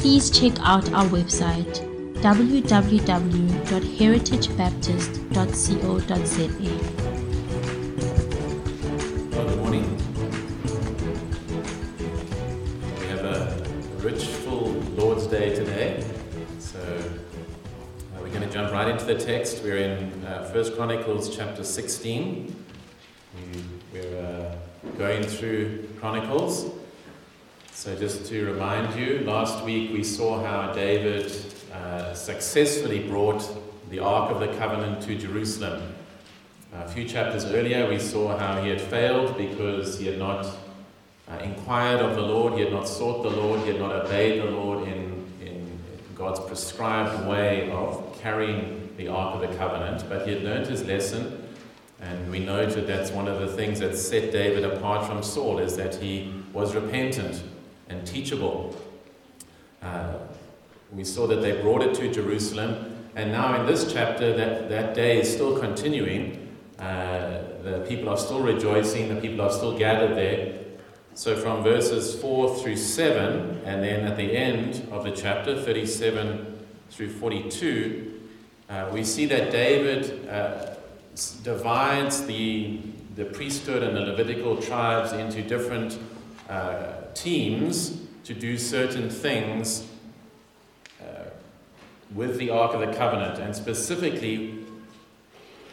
please check out our website www.heritagebaptist.co.za. Good morning. We have a rich, full Lord's Day today. So uh, we're going to jump right into the text. We're in uh, 1 Chronicles chapter 16. We, we're uh, going through Chronicles. So, just to remind you, last week we saw how David uh, successfully brought the Ark of the Covenant to Jerusalem. A few chapters earlier, we saw how he had failed because he had not uh, inquired of the Lord, he had not sought the Lord, he had not obeyed the Lord in, in God's prescribed way of carrying the Ark of the Covenant. But he had learned his lesson, and we noted that's one of the things that set David apart from Saul, is that he was repentant and teachable. Uh, we saw that they brought it to Jerusalem, and now in this chapter, that, that day is still continuing. Uh, the people are still rejoicing, the people are still gathered there. So, from verses 4 through 7, and then at the end of the chapter, 37 through 42, uh, we see that David uh, divides the, the priesthood and the Levitical tribes into different uh, teams to do certain things uh, with the Ark of the Covenant, and specifically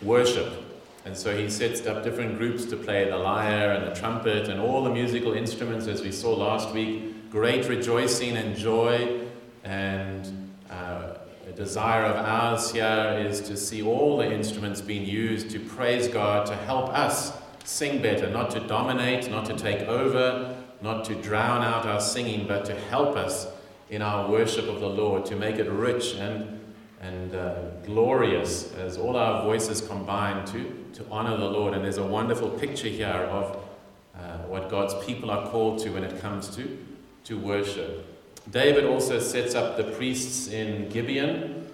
worship. And so he sets up different groups to play the lyre and the trumpet and all the musical instruments, as we saw last week. Great rejoicing and joy, and uh, a desire of ours here is to see all the instruments being used to praise God, to help us sing better, not to dominate, not to take over, not to drown out our singing, but to help us in our worship of the Lord, to make it rich and, and uh, glorious as all our voices combine to, to honor the Lord. And there's a wonderful picture here of uh, what God's people are called to when it comes to, to worship. David also sets up the priests in Gibeon.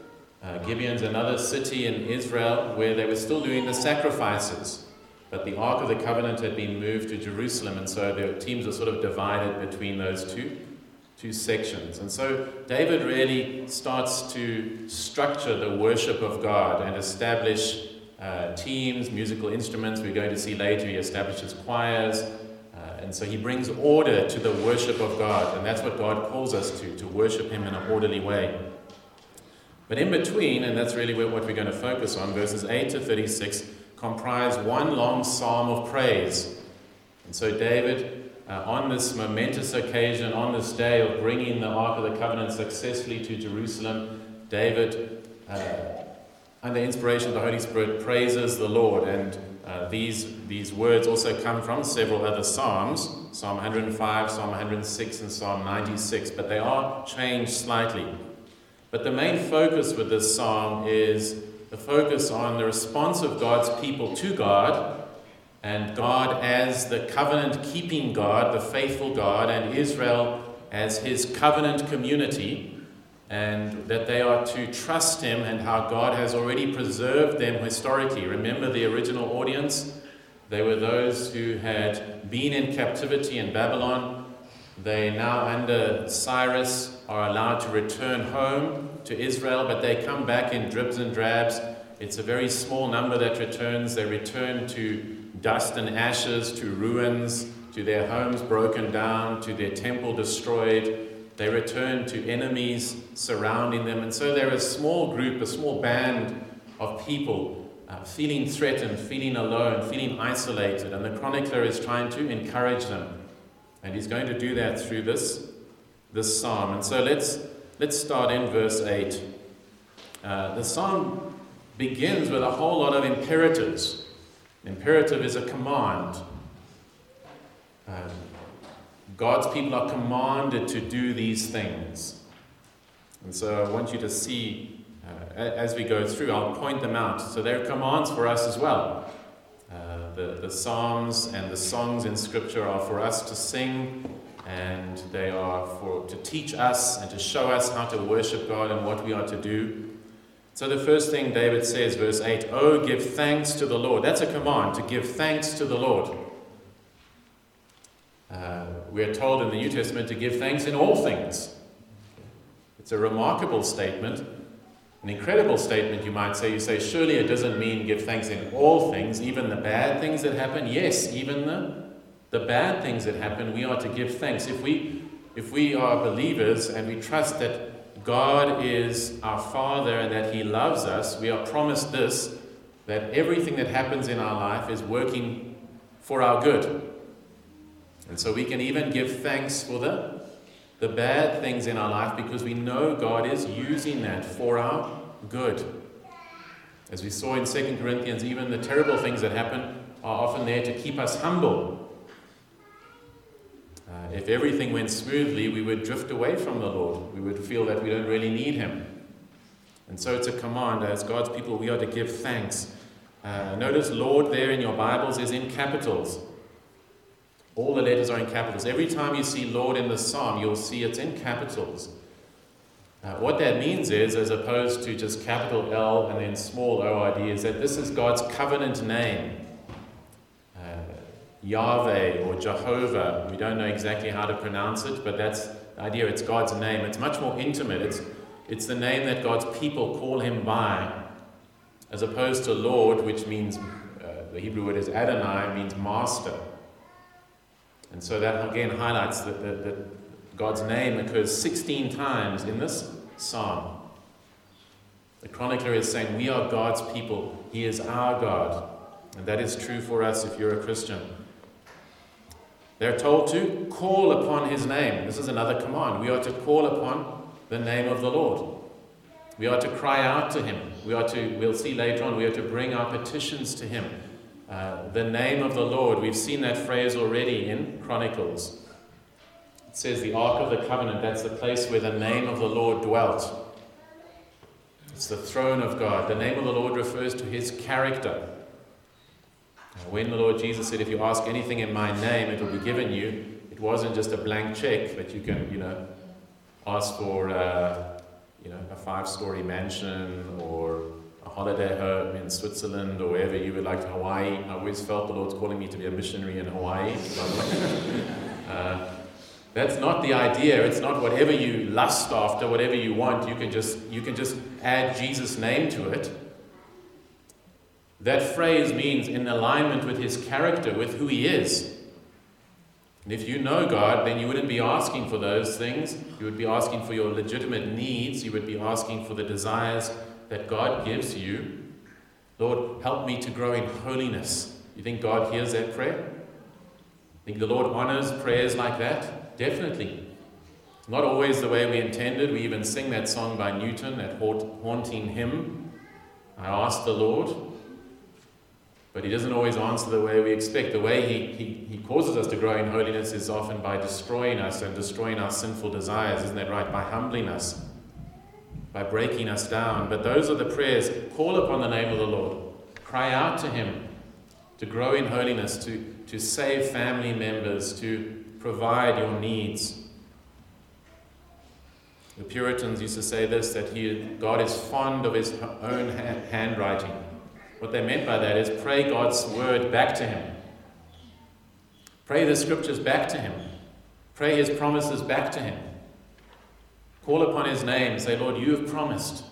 Uh, Gibeon's another city in Israel where they were still doing the sacrifices. But the Ark of the Covenant had been moved to Jerusalem, and so the teams were sort of divided between those two, two sections. And so David really starts to structure the worship of God and establish uh, teams, musical instruments. We're going to see later he establishes choirs. Uh, and so he brings order to the worship of God, and that's what God calls us to, to worship Him in an orderly way. But in between, and that's really what we're going to focus on, verses 8 to 36 comprise one long psalm of praise. And so, David, uh, on this momentous occasion, on this day of bringing the Ark of the Covenant successfully to Jerusalem, David, uh, under inspiration of the Holy Spirit, praises the Lord. And uh, these, these words also come from several other Psalms Psalm 105, Psalm 106, and Psalm 96, but they are changed slightly. But the main focus with this psalm is the focus on the response of God's people to God, and God as the covenant keeping God, the faithful God, and Israel as his covenant community, and that they are to trust him and how God has already preserved them historically. Remember the original audience? They were those who had been in captivity in Babylon. They now, under Cyrus, are allowed to return home to Israel, but they come back in dribs and drabs. It's a very small number that returns. They return to dust and ashes, to ruins, to their homes broken down, to their temple destroyed. They return to enemies surrounding them. And so they're a small group, a small band of people uh, feeling threatened, feeling alone, feeling isolated. And the chronicler is trying to encourage them. And he's going to do that through this, this psalm. And so let's, let's start in verse 8. Uh, the psalm begins with a whole lot of imperatives. Imperative is a command. Um, God's people are commanded to do these things. And so I want you to see uh, as we go through, I'll point them out. So they're commands for us as well. The, the Psalms and the songs in Scripture are for us to sing, and they are for to teach us and to show us how to worship God and what we are to do. So the first thing David says, verse 8, Oh, give thanks to the Lord. That's a command, to give thanks to the Lord. Uh, we are told in the New Testament to give thanks in all things. It's a remarkable statement, an incredible statement, you might say. You say, surely it doesn't mean give thanks in all things, even the bad things that happen. Yes, even the, the bad things that happen, we are to give thanks. If we, if we are believers and we trust that God is our Father and that He loves us, we are promised this that everything that happens in our life is working for our good. And so we can even give thanks for the, the bad things in our life because we know God is using that for our good. As we saw in 2 Corinthians, even the terrible things that happen are often there to keep us humble. Uh, if everything went smoothly, we would drift away from the Lord. We would feel that we don't really need Him. And so it's a command. As God's people, we are to give thanks. Uh, notice Lord there in your Bibles is in capitals. All the letters are in capitals. Every time you see Lord in the psalm, you'll see it's in capitals. Uh, what that means is, as opposed to just capital L and then small ORD, is that this is God's covenant name. Uh, Yahweh or Jehovah. We don't know exactly how to pronounce it, but that's the idea. It's God's name. It's much more intimate. It's, it's the name that God's people call him by, as opposed to Lord, which means, uh, the Hebrew word is Adonai, means master. And so that again highlights that, that, that God's name occurs 16 times in this psalm. The chronicler is saying, We are God's people, He is our God. And that is true for us if you're a Christian. They're told to call upon His name. This is another command. We are to call upon the name of the Lord. We are to cry out to Him. We are to, we'll see later on, we are to bring our petitions to Him. Uh, the name of the Lord, we've seen that phrase already in Chronicles. It says the Ark of the Covenant, that's the place where the name of the Lord dwelt. It's the throne of God. The name of the Lord refers to his character. When the Lord Jesus said, If you ask anything in my name, it will be given you, it wasn't just a blank check that you can, you know, ask for, uh, you know, a five story mansion or a holiday home in Switzerland or wherever you would like to Hawaii. I always felt the Lord's calling me to be a missionary in Hawaii. uh, that's not the idea. It's not whatever you lust after, whatever you want. You can just you can just add Jesus' name to it. That phrase means in alignment with his character, with who he is. And if you know God, then you wouldn't be asking for those things. You would be asking for your legitimate needs. You would be asking for the desires that God gives you, Lord, help me to grow in holiness. You think God hears that prayer? Think the Lord honors prayers like that? Definitely. Not always the way we intended. We even sing that song by Newton, that haunting hymn. I ask the Lord. But he doesn't always answer the way we expect. The way he, he, he causes us to grow in holiness is often by destroying us and destroying our sinful desires. Isn't that right? By humbling us by breaking us down. But those are the prayers. Call upon the name of the Lord. Cry out to Him to grow in holiness, to, to save family members, to provide your needs. The Puritans used to say this that he, God is fond of his own handwriting. What they meant by that is pray God's word back to him. Pray the scriptures back to him. Pray his promises back to him. Call upon his name. Say, Lord, you have promised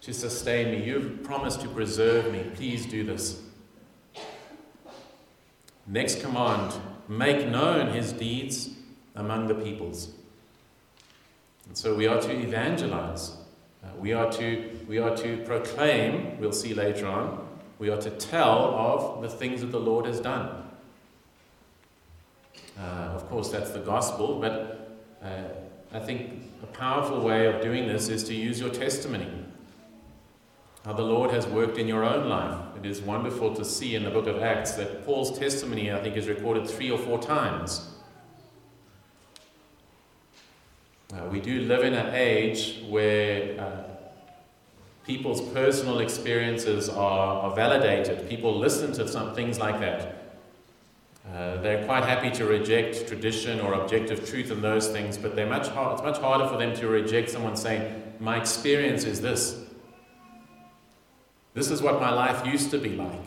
to sustain me. You have promised to preserve me. Please do this. Next command make known his deeds among the peoples. And so we are to evangelize. Uh, we, are to, we are to proclaim, we'll see later on, we are to tell of the things that the Lord has done. Uh, of course, that's the gospel, but uh, I think a powerful way of doing this is to use your testimony. How the Lord has worked in your own life. It is wonderful to see in the book of Acts that Paul's testimony, I think, is recorded three or four times. Uh, we do live in an age where uh, people's personal experiences are, are validated. People listen to some things like that. Uh, they're quite happy to reject tradition or objective truth and those things, but they're much hard, it's much harder for them to reject someone saying, My experience is this. This is what my life used to be like.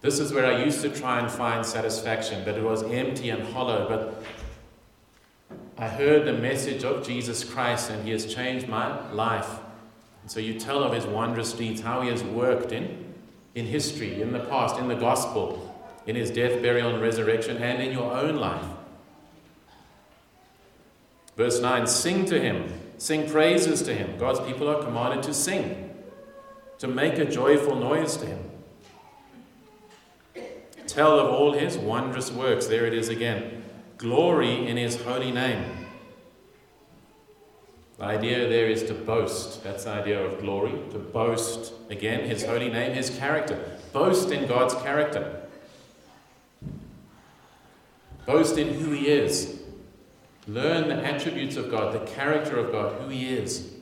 This is where I used to try and find satisfaction, but it was empty and hollow. But I heard the message of Jesus Christ and He has changed my life. And so you tell of His wondrous deeds, how He has worked in, in history, in the past, in the gospel, in His death, burial, and resurrection, and in your own life. Verse 9 Sing to Him, sing praises to Him. God's people are commanded to sing, to make a joyful noise to Him. Tell of all His wondrous works. There it is again glory in his holy name. The idea there is to boast. That's the idea of glory. To boast, again, his holy name, his character. Boast in God's character. Boast in who he is. Learn the attributes of God, the character of God, who he is.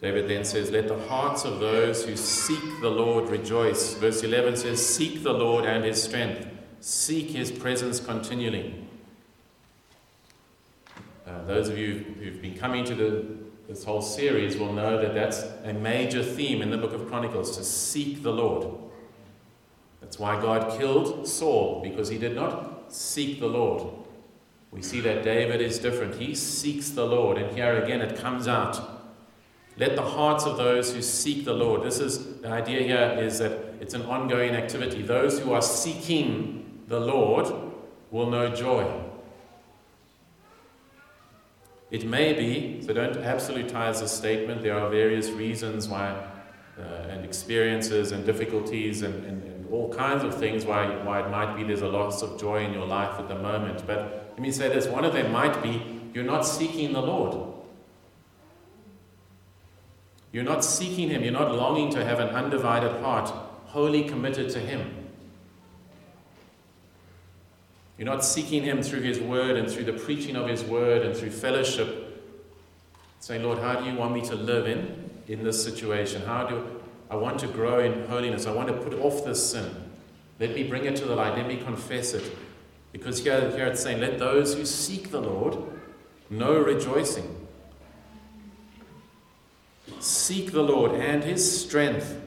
David then says, Let the hearts of those who seek the Lord rejoice. Verse 11 says, Seek the Lord and his strength, seek his presence continually. Uh, those of you who've been coming to the, this whole series will know that that's a major theme in the book of Chronicles to seek the Lord. That's why God killed Saul, because he did not seek the Lord. We see that David is different. He seeks the Lord, and here again it comes out. Let the hearts of those who seek the Lord, this is the idea here is that it's an ongoing activity. Those who are seeking the Lord will know joy. It may be, so don't absolutize the statement, there are various reasons why, uh, and experiences and difficulties and, and, and all kinds of things why, why it might be there's a loss of joy in your life at the moment. But let me say this one of them might be you're not seeking the Lord. You're not seeking Him. You're not longing to have an undivided heart, wholly committed to Him. You're not seeking Him through His Word and through the preaching of His Word and through fellowship, saying, Lord, how do you want me to live in, in this situation? How do I want to grow in holiness? I want to put off this sin. Let me bring it to the light. Let me confess it. Because here, here it's saying, let those who seek the Lord know rejoicing. Seek the Lord and his strength.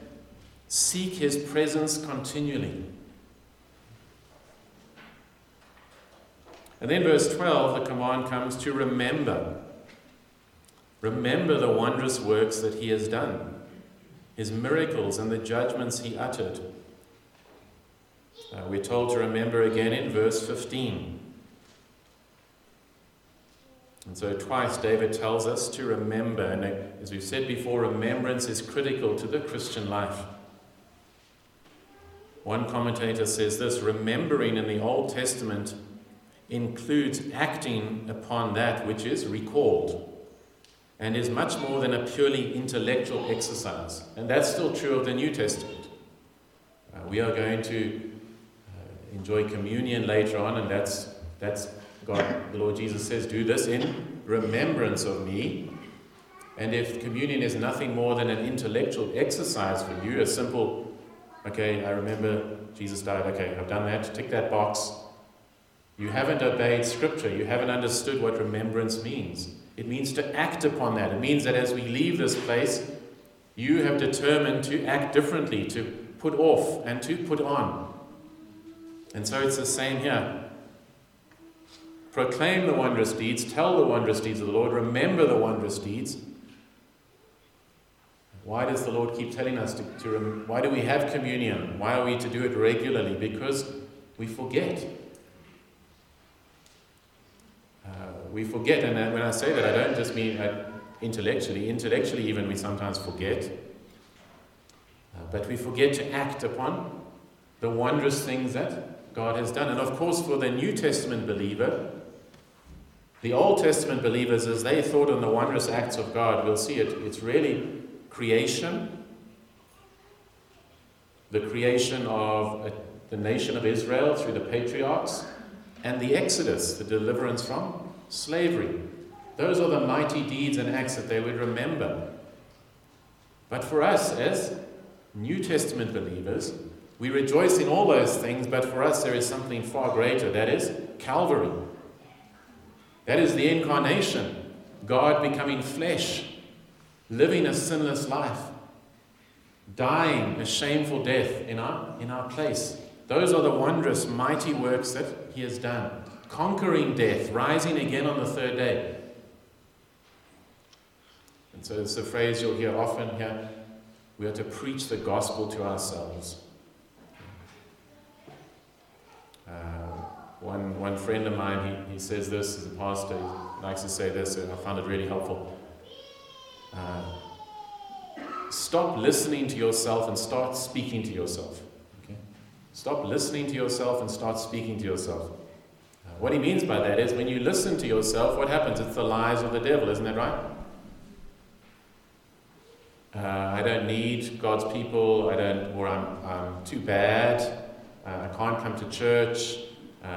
Seek his presence continually. And then, verse 12, the command comes to remember. Remember the wondrous works that he has done, his miracles and the judgments he uttered. Uh, we're told to remember again in verse 15. And so, twice David tells us to remember. And as we've said before, remembrance is critical to the Christian life. One commentator says this remembering in the Old Testament includes acting upon that which is recalled and is much more than a purely intellectual exercise. And that's still true of the New Testament. Uh, we are going to uh, enjoy communion later on, and that's, that's God, the Lord Jesus says, Do this in remembrance of me. And if communion is nothing more than an intellectual exercise for you, a simple, okay, I remember Jesus died, okay, I've done that, tick that box. You haven't obeyed Scripture. You haven't understood what remembrance means. It means to act upon that. It means that as we leave this place, you have determined to act differently, to put off and to put on. And so it's the same here. Proclaim the wondrous deeds, tell the wondrous deeds of the Lord, remember the wondrous deeds. Why does the Lord keep telling us to, to rem- why do we have communion? Why are we to do it regularly? Because we forget. Uh, we forget, and when I say that, I don't just mean uh, intellectually. Intellectually, even we sometimes forget. Uh, but we forget to act upon the wondrous things that God has done. And of course, for the New Testament believer, the Old Testament believers, as they thought on the wondrous acts of God, we'll see it, it's really creation, the creation of a, the nation of Israel through the patriarchs, and the Exodus, the deliverance from slavery. Those are the mighty deeds and acts that they would remember. But for us, as New Testament believers, we rejoice in all those things, but for us there is something far greater. That is Calvary. That is the incarnation. God becoming flesh, living a sinless life, dying a shameful death in our, in our place. Those are the wondrous, mighty works that He has done. Conquering death, rising again on the third day. And so it's a phrase you'll hear often here. We are to preach the gospel to ourselves. Uh, one, one friend of mine, he, he says this as a pastor, he likes to say this, and I found it really helpful. Uh, stop listening to yourself and start speaking to yourself. Okay? Stop listening to yourself and start speaking to yourself. What he means by that is when you listen to yourself, what happens? It's the lies of the devil, isn't that right? Uh, I don't need God's people, I don't, or I'm, I'm too bad, uh, I can't come to church, um,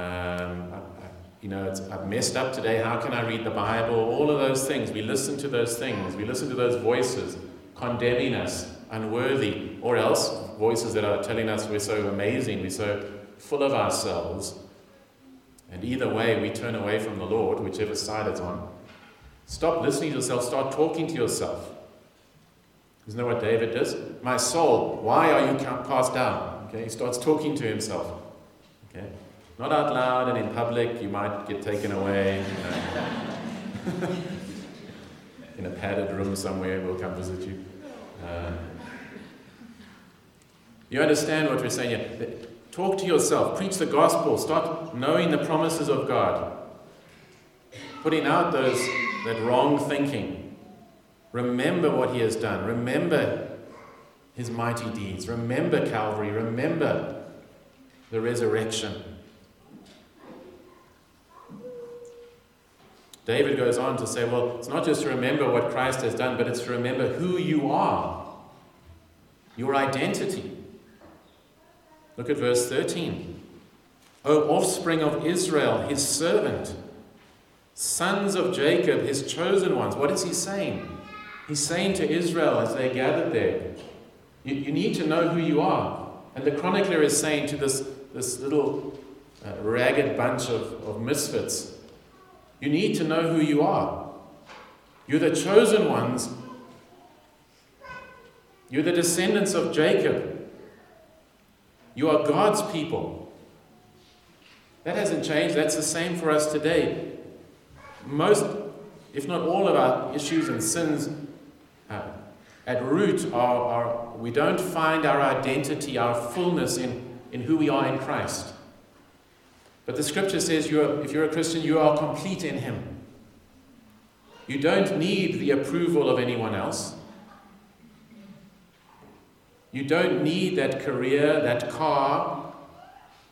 I, I, you know, I've messed up today, how can I read the Bible? All of those things. We listen to those things, we listen to those voices condemning us, unworthy, or else voices that are telling us we're so amazing, we're so full of ourselves. And either way, we turn away from the Lord, whichever side it's on. Stop listening to yourself, start talking to yourself. Isn't that what David does? My soul, why are you cast down? Okay, he starts talking to himself. Okay, not out loud and in public, you might get taken away. You know. in a padded room somewhere, we'll come visit you. Uh, you understand what we're saying here? Talk to yourself, preach the gospel, start knowing the promises of God, putting out those that wrong thinking. Remember what he has done. Remember his mighty deeds. Remember Calvary. Remember the resurrection. David goes on to say, well, it's not just to remember what Christ has done, but it's to remember who you are, your identity. Look at verse 13. O offspring of Israel, his servant, sons of Jacob, his chosen ones. What is he saying? He's saying to Israel as they gathered there, you, you need to know who you are. And the chronicler is saying to this, this little uh, ragged bunch of, of misfits, you need to know who you are. You're the chosen ones. You're the descendants of Jacob. You are God's people. That hasn't changed. That's the same for us today. Most, if not all, of our issues and sins uh, at root are, are we don't find our identity, our fullness in, in who we are in Christ. But the scripture says you're, if you're a Christian, you are complete in Him. You don't need the approval of anyone else. You don't need that career, that car,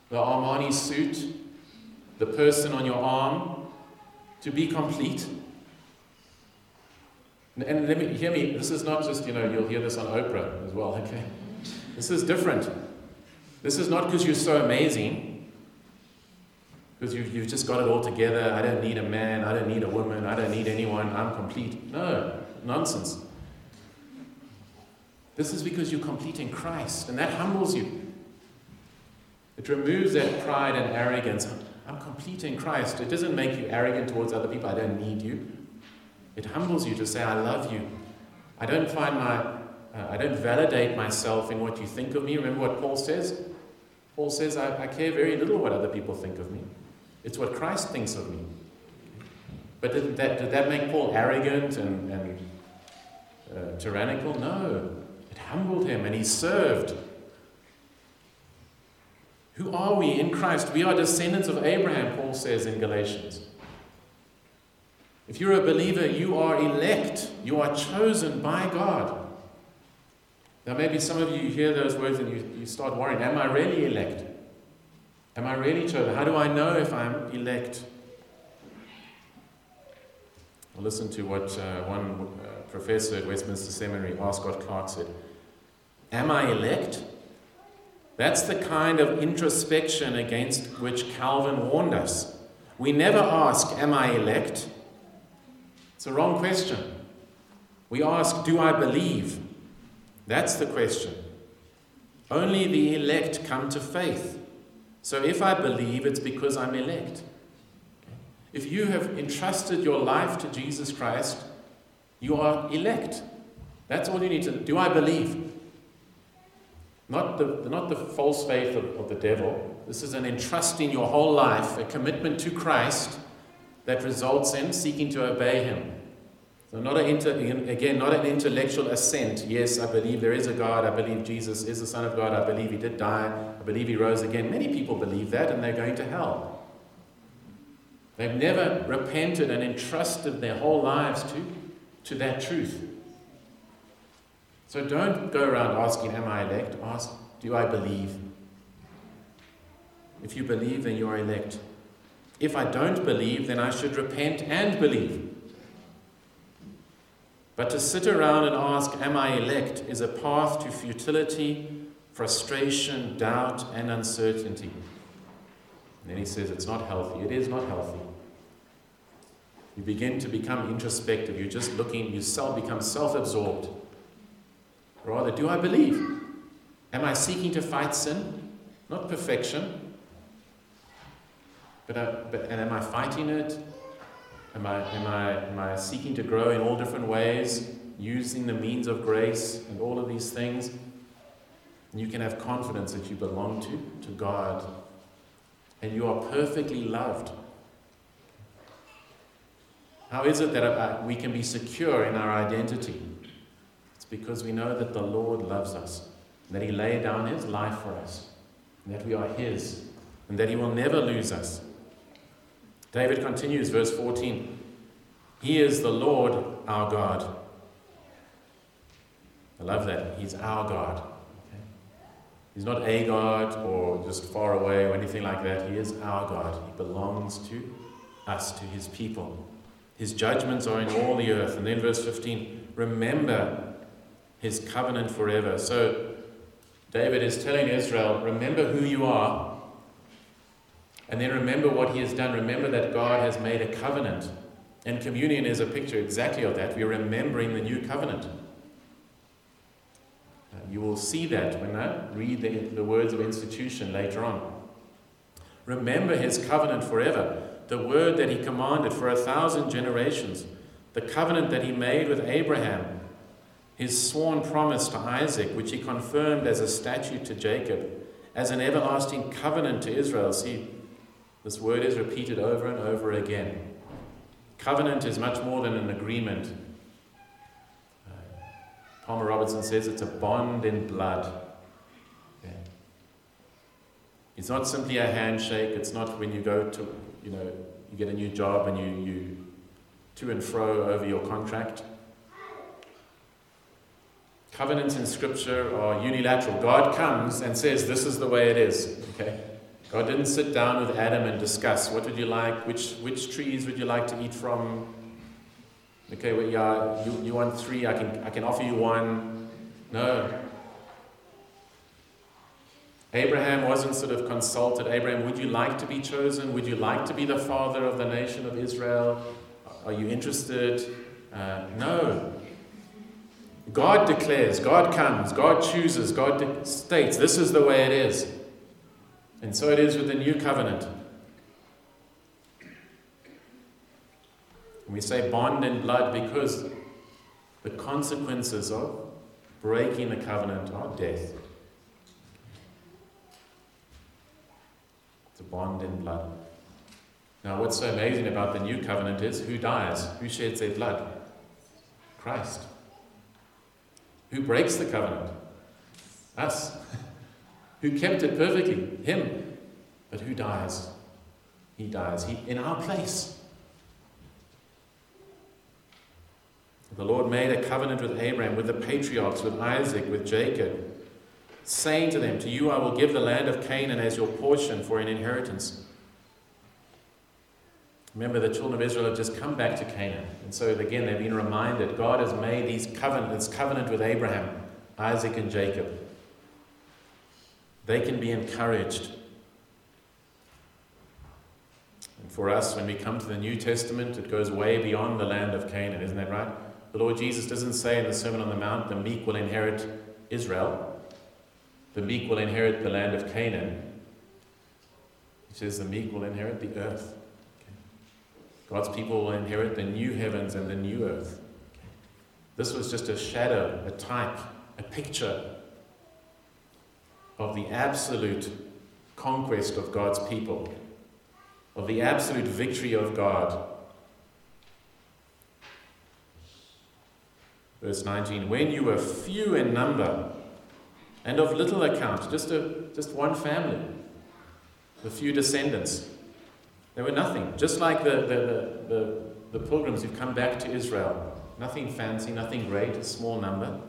the Armani suit, the person on your arm to be complete. And let me hear me, this is not just, you know, you'll hear this on Oprah as well, okay? This is different. This is not because you're so amazing because you've, you've just got it all together. I don't need a man, I don't need a woman, I don't need anyone, I'm complete. No, nonsense. This is because you're complete in Christ, and that humbles you. It removes that pride and arrogance. I'm complete in Christ. It doesn't make you arrogant towards other people. I don't need you. It humbles you to say, I love you. I don't find my, uh, I don't validate myself in what you think of me. Remember what Paul says? Paul says, I, I care very little what other people think of me. It's what Christ thinks of me. But did that, did that make Paul arrogant and, and uh, tyrannical? No. Humbled him and he served. Who are we in Christ? We are descendants of Abraham, Paul says in Galatians. If you're a believer, you are elect. You are chosen by God. Now, maybe some of you hear those words and you, you start worrying Am I really elect? Am I really chosen? How do I know if I'm elect? Listen to what uh, one uh, professor at Westminster Seminary, R. Scott Clark, said Am I elect? That's the kind of introspection against which Calvin warned us. We never ask, Am I elect? It's a wrong question. We ask, Do I believe? That's the question. Only the elect come to faith. So if I believe, it's because I'm elect. If you have entrusted your life to Jesus Christ, you are elect. That's all you need to do. Do I believe? Not the, not the false faith of, of the devil. This is an entrusting your whole life, a commitment to Christ that results in seeking to obey Him. So, not an inter, again, not an intellectual assent. Yes, I believe there is a God. I believe Jesus is the Son of God. I believe He did die. I believe He rose again. Many people believe that and they're going to hell. They've never repented and entrusted their whole lives to, to that truth. So don't go around asking, Am I elect? Ask, Do I believe? If you believe, then you are elect. If I don't believe, then I should repent and believe. But to sit around and ask, Am I elect? is a path to futility, frustration, doubt, and uncertainty. And then he says it's not healthy. It is not healthy. You begin to become introspective. You're just looking, you self become self absorbed. Rather, do I believe? Am I seeking to fight sin? Not perfection. But, uh, but and am I fighting it? Am I, am, I, am I seeking to grow in all different ways, using the means of grace and all of these things? You can have confidence that you belong to, to God. And you are perfectly loved. How is it that uh, we can be secure in our identity? Because we know that the Lord loves us, that He laid down His life for us, that we are His, and that He will never lose us. David continues, verse 14 He is the Lord our God. I love that. He's our God. Okay? He's not a God or just far away or anything like that. He is our God. He belongs to us, to His people. His judgments are in all the earth. And then verse 15 Remember his covenant forever. So David is telling Israel, remember who you are, and then remember what he has done. Remember that God has made a covenant. And communion is a picture exactly of that. We're remembering the new covenant. Uh, you will see that when I read the, the words of institution later on. Remember his covenant forever, the word that he commanded for a thousand generations, the covenant that he made with Abraham his sworn promise to Isaac, which he confirmed as a statute to Jacob, as an everlasting covenant to Israel. See, this word is repeated over and over again. Covenant is much more than an agreement. Uh, Palmer Robertson says it's a bond in blood. Yeah. It's not simply a handshake. It's not when you go to, you know, you get a new job and you, you to and fro over your contract. Covenants in Scripture are unilateral. God comes and says, This is the way it is. Okay? God didn't sit down with Adam and discuss what would you like, which, which trees would you like to eat from. Okay, well, yeah, you, you want three, I can, I can offer you one. No. Abraham wasn't sort of consulted. Abraham, would you like to be chosen? Would you like to be the father of the nation of Israel? Are you interested? Uh, no. God declares, God comes, God chooses, God states, this is the way it is. And so it is with the new covenant. We say bond in blood because the consequences of breaking the covenant are death. It's a bond in blood. Now, what's so amazing about the new covenant is who dies? Who sheds their blood? Christ. Who breaks the covenant? Us. who kept it perfectly? Him. But who dies? He dies. He in our place. The Lord made a covenant with Abraham, with the patriarchs, with Isaac, with Jacob, saying to them, To you I will give the land of Canaan as your portion for an inheritance. Remember, the children of Israel have just come back to Canaan. And so, again, they've been reminded God has made these covenants, covenant with Abraham, Isaac, and Jacob. they can be encouraged. And for us, when we come to the New Testament, it goes way beyond the land of Canaan, isn't that right? The Lord Jesus doesn't say in the Sermon on the Mount, the meek will inherit Israel, the meek will inherit the land of Canaan. He says the meek will inherit the earth. God's people will inherit the new heavens and the new earth. This was just a shadow, a type, a picture of the absolute conquest of God's people, of the absolute victory of God. Verse 19 When you were few in number and of little account, just, a, just one family, a few descendants, they were nothing, just like the, the, the, the, pilgrims who've come back to Israel. Nothing fancy, nothing great, a small number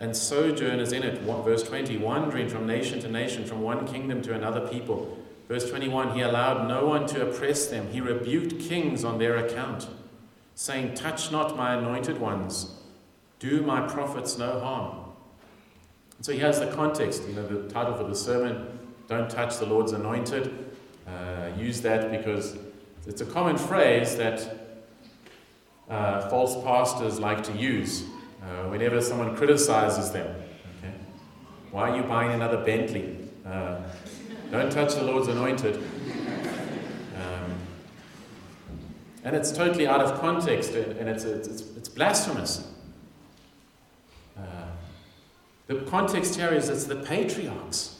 and sojourners in it. Verse 20, wandering from nation to nation, from one kingdom to another people. Verse 21, he allowed no one to oppress them. He rebuked kings on their account, saying, Touch not my anointed ones, do my prophets no harm. And so he has the context, you know, the title for the sermon, Don't Touch the Lord's Anointed. Uh, use that because it's a common phrase that uh, false pastors like to use uh, whenever someone criticizes them. Okay? Why are you buying another Bentley? Uh, don't touch the Lord's anointed. Um, and it's totally out of context and it's, it's, it's blasphemous. Uh, the context here is it's the patriarchs.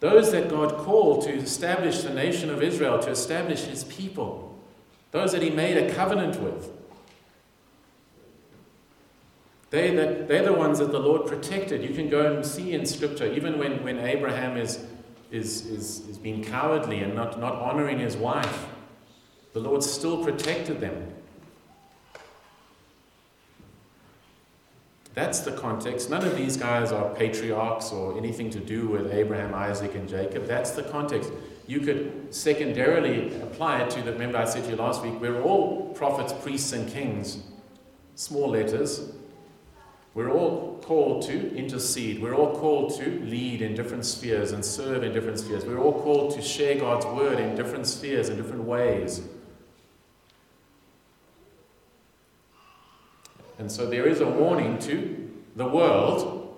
Those that God called to establish the nation of Israel, to establish his people. Those that he made a covenant with. They that, they're the ones that the Lord protected. You can go and see in Scripture, even when, when Abraham is, is, is, is being cowardly and not, not honoring his wife, the Lord still protected them. That's the context. None of these guys are patriarchs or anything to do with Abraham, Isaac, and Jacob. That's the context. You could secondarily apply it to the. Remember, I said to you last week, we're all prophets, priests, and kings. Small letters. We're all called to intercede. We're all called to lead in different spheres and serve in different spheres. We're all called to share God's word in different spheres, in different ways. And so there is a warning to the world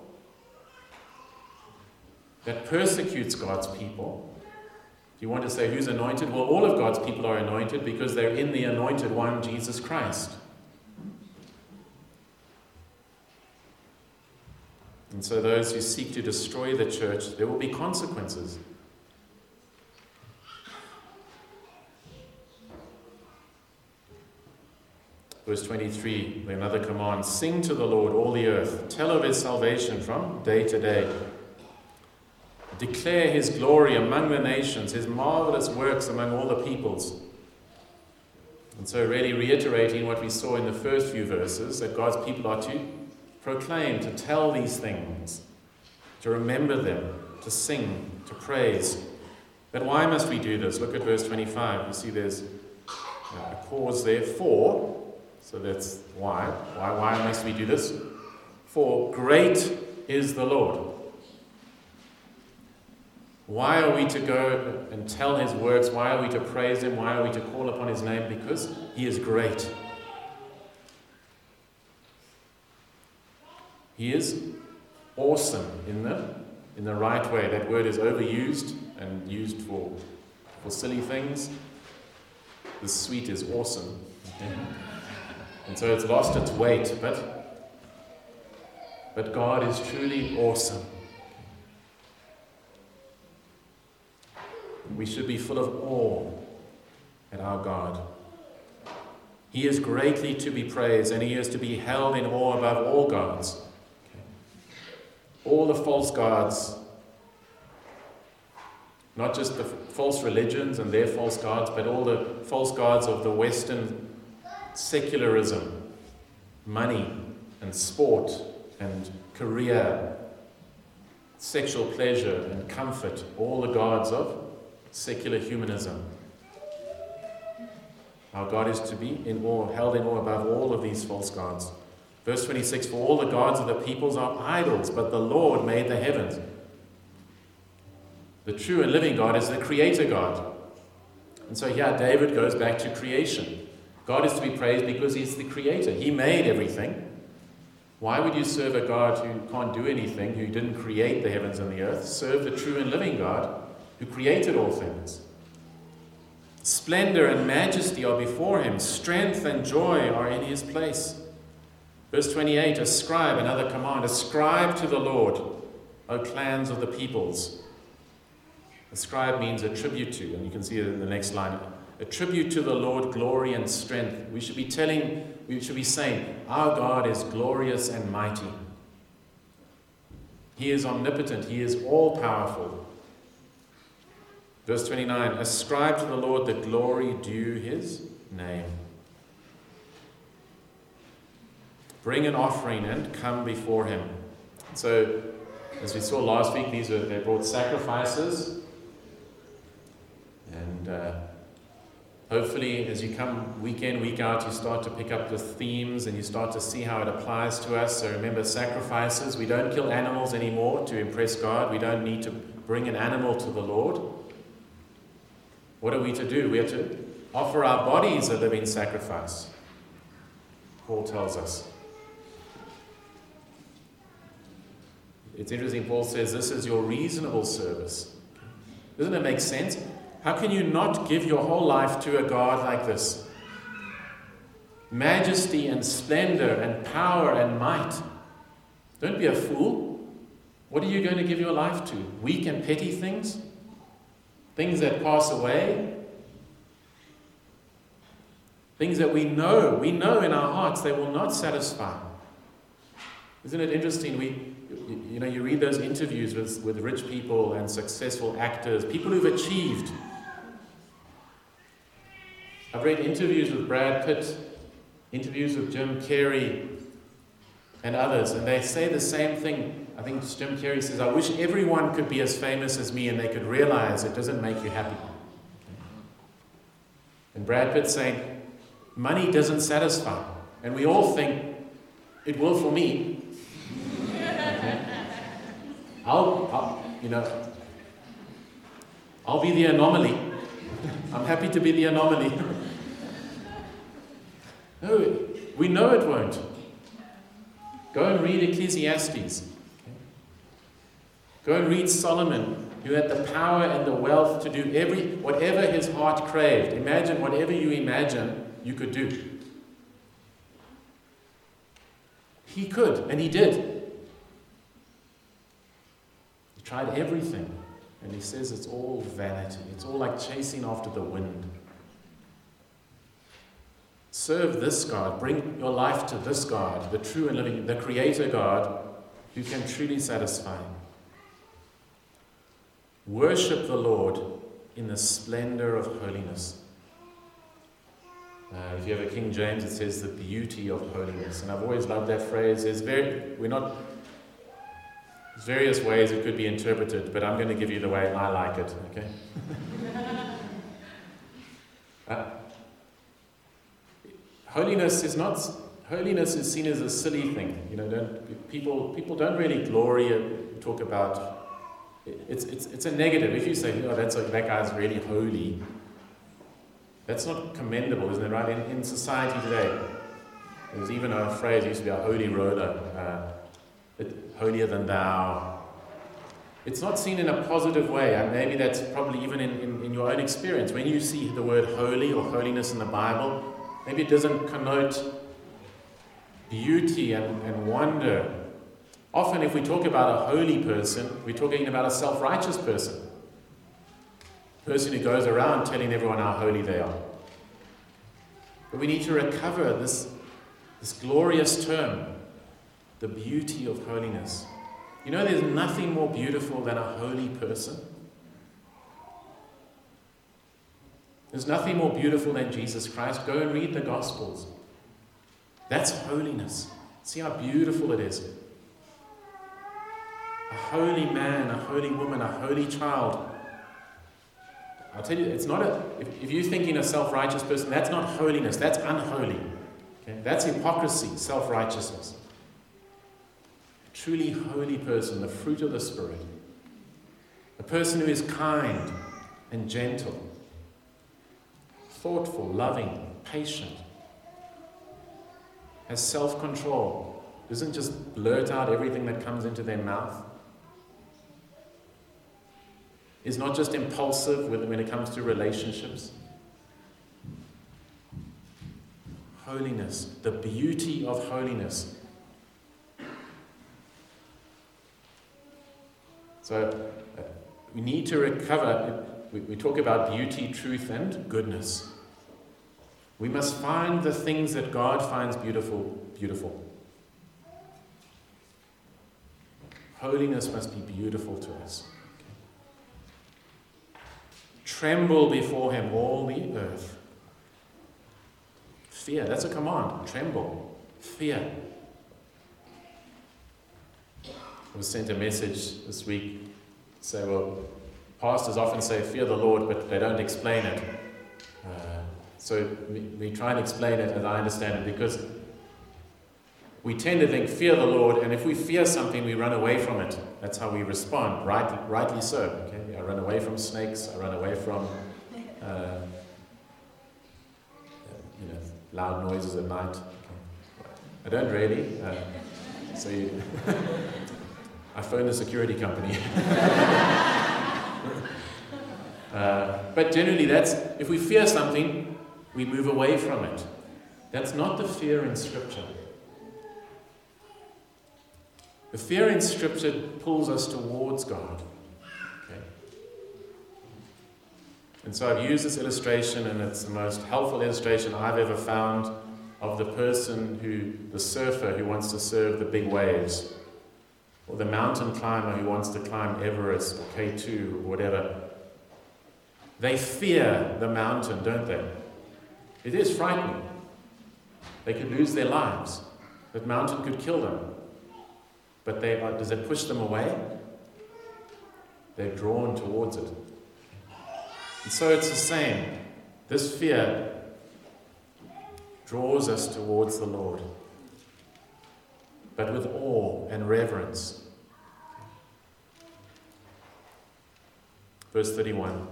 that persecutes God's people. Do you want to say who's anointed? Well, all of God's people are anointed because they're in the anointed one, Jesus Christ. And so, those who seek to destroy the church, there will be consequences. Verse 23, another command Sing to the Lord, all the earth. Tell of his salvation from day to day. Declare his glory among the nations, his marvelous works among all the peoples. And so, really reiterating what we saw in the first few verses that God's people are to proclaim, to tell these things, to remember them, to sing, to praise. But why must we do this? Look at verse 25. You see there's a cause there for, so that's why. Why, why must we do this? For great is the Lord. Why are we to go and tell his works? Why are we to praise him? Why are we to call upon his name? Because he is great. He is awesome in the, in the right way. That word is overused and used for, for silly things. The sweet is awesome. And so it's lost its weight, but, but God is truly awesome. We should be full of awe at our God. He is greatly to be praised, and he is to be held in awe above all gods all the false gods, not just the false religions and their false gods, but all the false gods of the Western secularism, money and sport and career, sexual pleasure and comfort, all the gods of secular humanism. Our God is to be in awe, held in awe above all of these false gods. Verse 26 For all the gods of the peoples are idols, but the Lord made the heavens. The true and living God is the creator God. And so here David goes back to creation. God is to be praised because he's the creator. He made everything. Why would you serve a God who can't do anything, who didn't create the heavens and the earth? Serve the true and living God who created all things. Splendor and majesty are before him, strength and joy are in his place. Verse 28 Ascribe, another command, ascribe to the Lord, O clans of the peoples. Ascribe means attribute to, and you can see it in the next line. Attribute to the Lord glory and strength. We should be telling, we should be saying, Our God is glorious and mighty. He is omnipotent, He is all powerful. Verse 29 Ascribe to the Lord the glory due His name. Bring an offering and come before Him. So, as we saw last week, these were, they brought sacrifices and uh, hopefully, as you come week in, week out, you start to pick up the themes and you start to see how it applies to us. So remember, sacrifices. We don't kill animals anymore to impress God. We don't need to bring an animal to the Lord. What are we to do? We are to offer our bodies a living sacrifice. Paul tells us. It's interesting, Paul says this is your reasonable service. Doesn't it make sense? How can you not give your whole life to a God like this? Majesty and splendor and power and might. Don't be a fool. What are you going to give your life to? Weak and petty things? Things that pass away? Things that we know, we know in our hearts they will not satisfy. Isn't it interesting? We, you know, you read those interviews with, with rich people and successful actors, people who've achieved I've read interviews with Brad Pitt, interviews with Jim Carrey, and others, and they say the same thing. I think Jim Carrey says, I wish everyone could be as famous as me and they could realize it doesn't make you happy. And Brad Pitt saying, money doesn't satisfy. And we all think it will for me. I'll, I'll, you know, I'll be the anomaly. I'm happy to be the anomaly. no, we know it won't. Go and read Ecclesiastes. Go and read Solomon, who had the power and the wealth to do every whatever his heart craved. Imagine whatever you imagine you could do. He could, and he did. He tried everything. And he says it's all vanity. It's all like chasing after the wind. Serve this God. Bring your life to this God, the true and living, the Creator God, who can truly satisfy. Worship the Lord in the splendor of holiness. Uh, if you have a King James, it says the beauty of holiness. And I've always loved that phrase. It's very, we're not there's various ways it could be interpreted, but I'm going to give you the way I like it, okay? uh, holiness is not holiness is seen as a silly thing. You know, don't, people people don't really glory talk about it's, it's, it's a negative. If you say, oh, that's that guy's really holy, that's not commendable, isn't it? Right? In, in society today, there's even a phrase used to be a holy roller. Uh, holier than thou. It's not seen in a positive way, and maybe that's probably even in, in, in your own experience. When you see the word holy or holiness in the Bible, maybe it doesn't connote beauty and, and wonder. Often, if we talk about a holy person, we're talking about a self righteous person. Person who goes around telling everyone how holy they are. But we need to recover this, this glorious term the beauty of holiness. You know, there's nothing more beautiful than a holy person. There's nothing more beautiful than Jesus Christ. Go and read the Gospels. That's holiness. See how beautiful it is. A holy man, a holy woman, a holy child. I'll tell you, it's not a, if, if you're thinking a self righteous person, that's not holiness, that's unholy. Okay? That's hypocrisy, self righteousness. A truly holy person, the fruit of the Spirit. A person who is kind and gentle, thoughtful, loving, patient, has self control, doesn't just blurt out everything that comes into their mouth, is not just impulsive when it comes to relationships. Holiness, the beauty of holiness. So uh, we need to recover. We, we talk about beauty, truth, and goodness. We must find the things that God finds beautiful, beautiful. Holiness must be beautiful to us. Tremble before him, all the earth. Fear, that's a command. Tremble. Fear. I was sent a message this week. Say, well, pastors often say, fear the Lord, but they don't explain it. Uh, so we, we try and explain it as I understand it because we tend to think, fear the Lord, and if we fear something, we run away from it. That's how we respond, right, rightly so. Okay? I run away from snakes, I run away from uh, you know, loud noises at night. Okay. I don't really. Uh, so you I phone the security company. uh, but generally, that's if we fear something, we move away from it. That's not the fear in Scripture. The fear in Scripture pulls us towards God. Okay? And so I've used this illustration, and it's the most helpful illustration I've ever found of the person who, the surfer who wants to surf the big waves, or the mountain climber who wants to climb Everest or K2 or whatever. They fear the mountain, don't they? It is frightening. They could lose their lives. That mountain could kill them. But they are, does it push them away? They're drawn towards it. And so it's the same. This fear draws us towards the Lord, but with awe and reverence. Verse 31.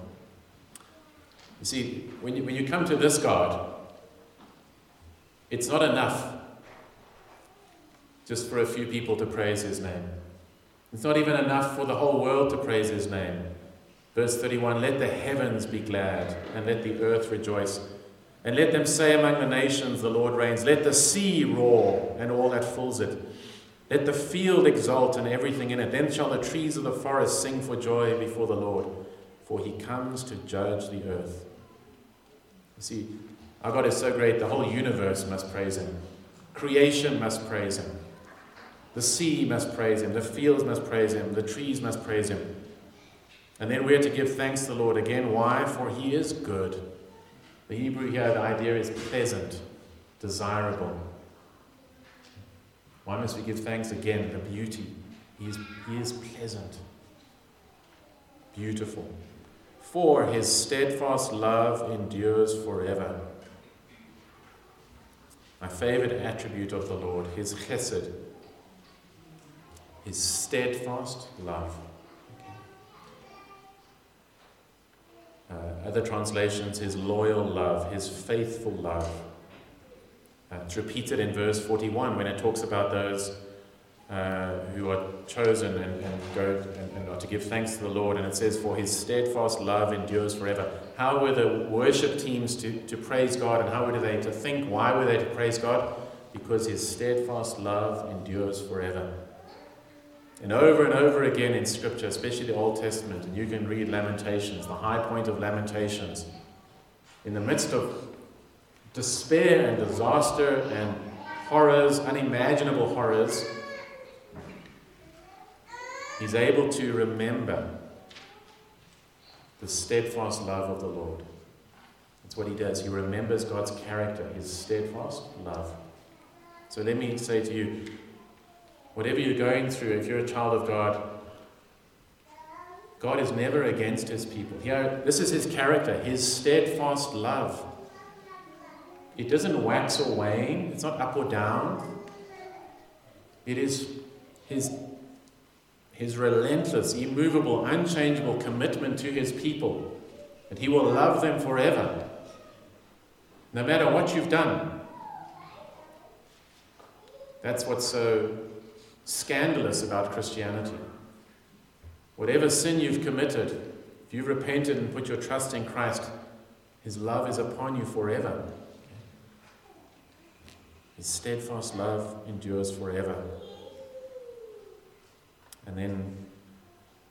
You see, when you, when you come to this God, it's not enough just for a few people to praise his name. It's not even enough for the whole world to praise his name. Verse 31 Let the heavens be glad, and let the earth rejoice. And let them say among the nations, The Lord reigns. Let the sea roar, and all that fills it. Let the field exult, and everything in it. Then shall the trees of the forest sing for joy before the Lord, for he comes to judge the earth. See, our God is so great, the whole universe must praise him. Creation must praise him. The sea must praise him. The fields must praise him. The trees must praise him. And then we're to give thanks to the Lord again. Why? For he is good. The Hebrew here, the idea is pleasant, desirable. Why must we give thanks again? The beauty. He is, he is pleasant, beautiful. For his steadfast love endures forever. My favorite attribute of the Lord, his chesed, his steadfast love. Uh, other translations, his loyal love, his faithful love. Uh, it's repeated in verse 41 when it talks about those uh, who are chosen and, and go and, and, are to give thanks to the Lord. And it says, For his steadfast love endures forever. How were the worship teams to, to praise God and how were they to think? Why were they to praise God? Because his steadfast love endures forever. And over and over again in Scripture, especially the Old Testament, and you can read Lamentations, the high point of Lamentations. In the midst of despair and disaster and horrors, unimaginable horrors, he's able to remember the steadfast love of the Lord. That's what he does. He remembers God's character, his steadfast love. So let me say to you, whatever you're going through, if you're a child of God, God is never against his people. Here, this is his character, his steadfast love. it doesn't wax or wane, it's not up or down. It is his, his relentless, immovable, unchangeable commitment to his people that he will love them forever, no matter what you've done. That's what's so scandalous about Christianity. Whatever sin you've committed, if you've repented and put your trust in Christ, His love is upon you forever. His steadfast love endures forever. And then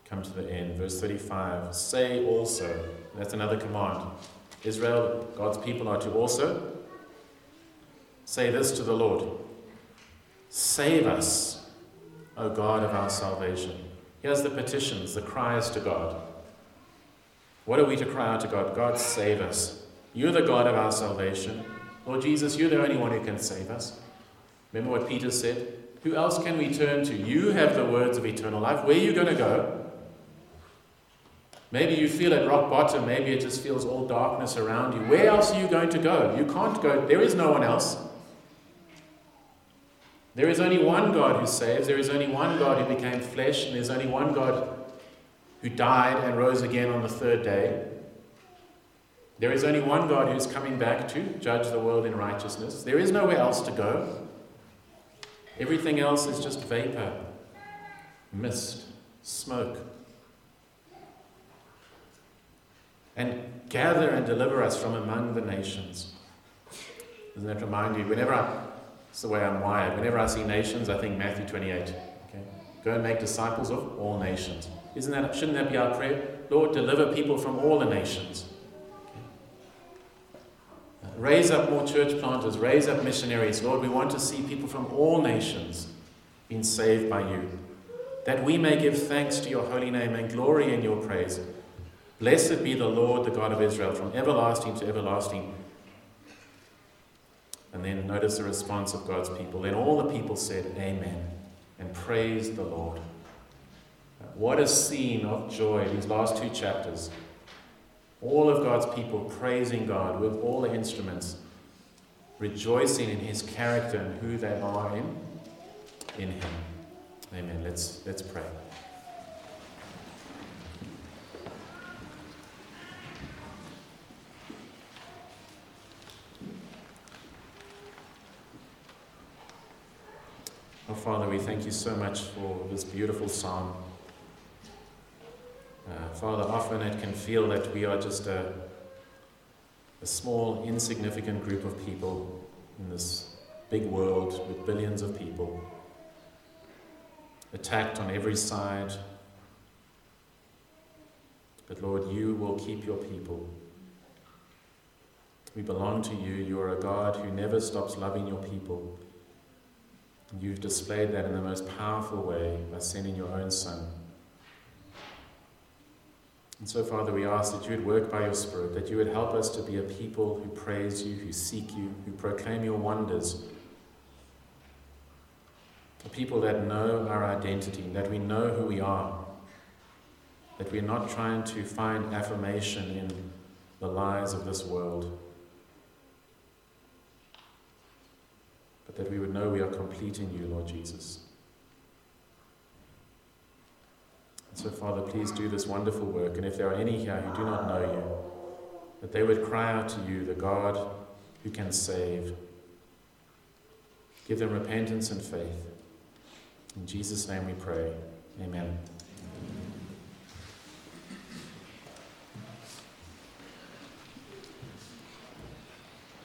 come to the end, verse 35 say also, that's another command. Israel, God's people, are to also say this to the Lord Save us, O God of our salvation. Here's the petitions, the cries to God. What are we to cry out to God? God, save us. You're the God of our salvation. Lord Jesus, you're the only one who can save us. Remember what Peter said? Who else can we turn to? You have the words of eternal life. Where are you going to go? Maybe you feel at rock bottom. Maybe it just feels all darkness around you. Where else are you going to go? You can't go. There is no one else. There is only one God who saves. There is only one God who became flesh. And there's only one God who died and rose again on the third day. There is only one God who's coming back to judge the world in righteousness. There is nowhere else to go. Everything else is just vapor, mist, smoke. And gather and deliver us from among the nations. Doesn't that remind you? Whenever I, it's the way I'm wired. Whenever I see nations, I think Matthew 28. Okay? Go and make disciples of all nations. Isn't that, shouldn't that be our prayer? Lord, deliver people from all the nations. Raise up more church planters, raise up missionaries. Lord, we want to see people from all nations being saved by you, that we may give thanks to your holy name and glory in your praise. Blessed be the Lord, the God of Israel, from everlasting to everlasting. And then notice the response of God's people. Then all the people said, Amen, and praised the Lord. What a scene of joy, these last two chapters. All of God's people praising God with all the instruments, rejoicing in his character and who they are in, in him. Amen. Let's, let's pray. Oh, Father, we thank you so much for this beautiful psalm. Uh, Father, often it can feel that we are just a, a small, insignificant group of people in this big world with billions of people, attacked on every side. But Lord, you will keep your people. We belong to you. You are a God who never stops loving your people. You've displayed that in the most powerful way by sending your own Son. And so, Father, we ask that you would work by your Spirit, that you would help us to be a people who praise you, who seek you, who proclaim your wonders. A people that know our identity, that we know who we are, that we're not trying to find affirmation in the lies of this world, but that we would know we are complete in you, Lord Jesus. So, Father, please do this wonderful work. And if there are any here who do not know you, that they would cry out to you, the God who can save. Give them repentance and faith. In Jesus' name we pray. Amen.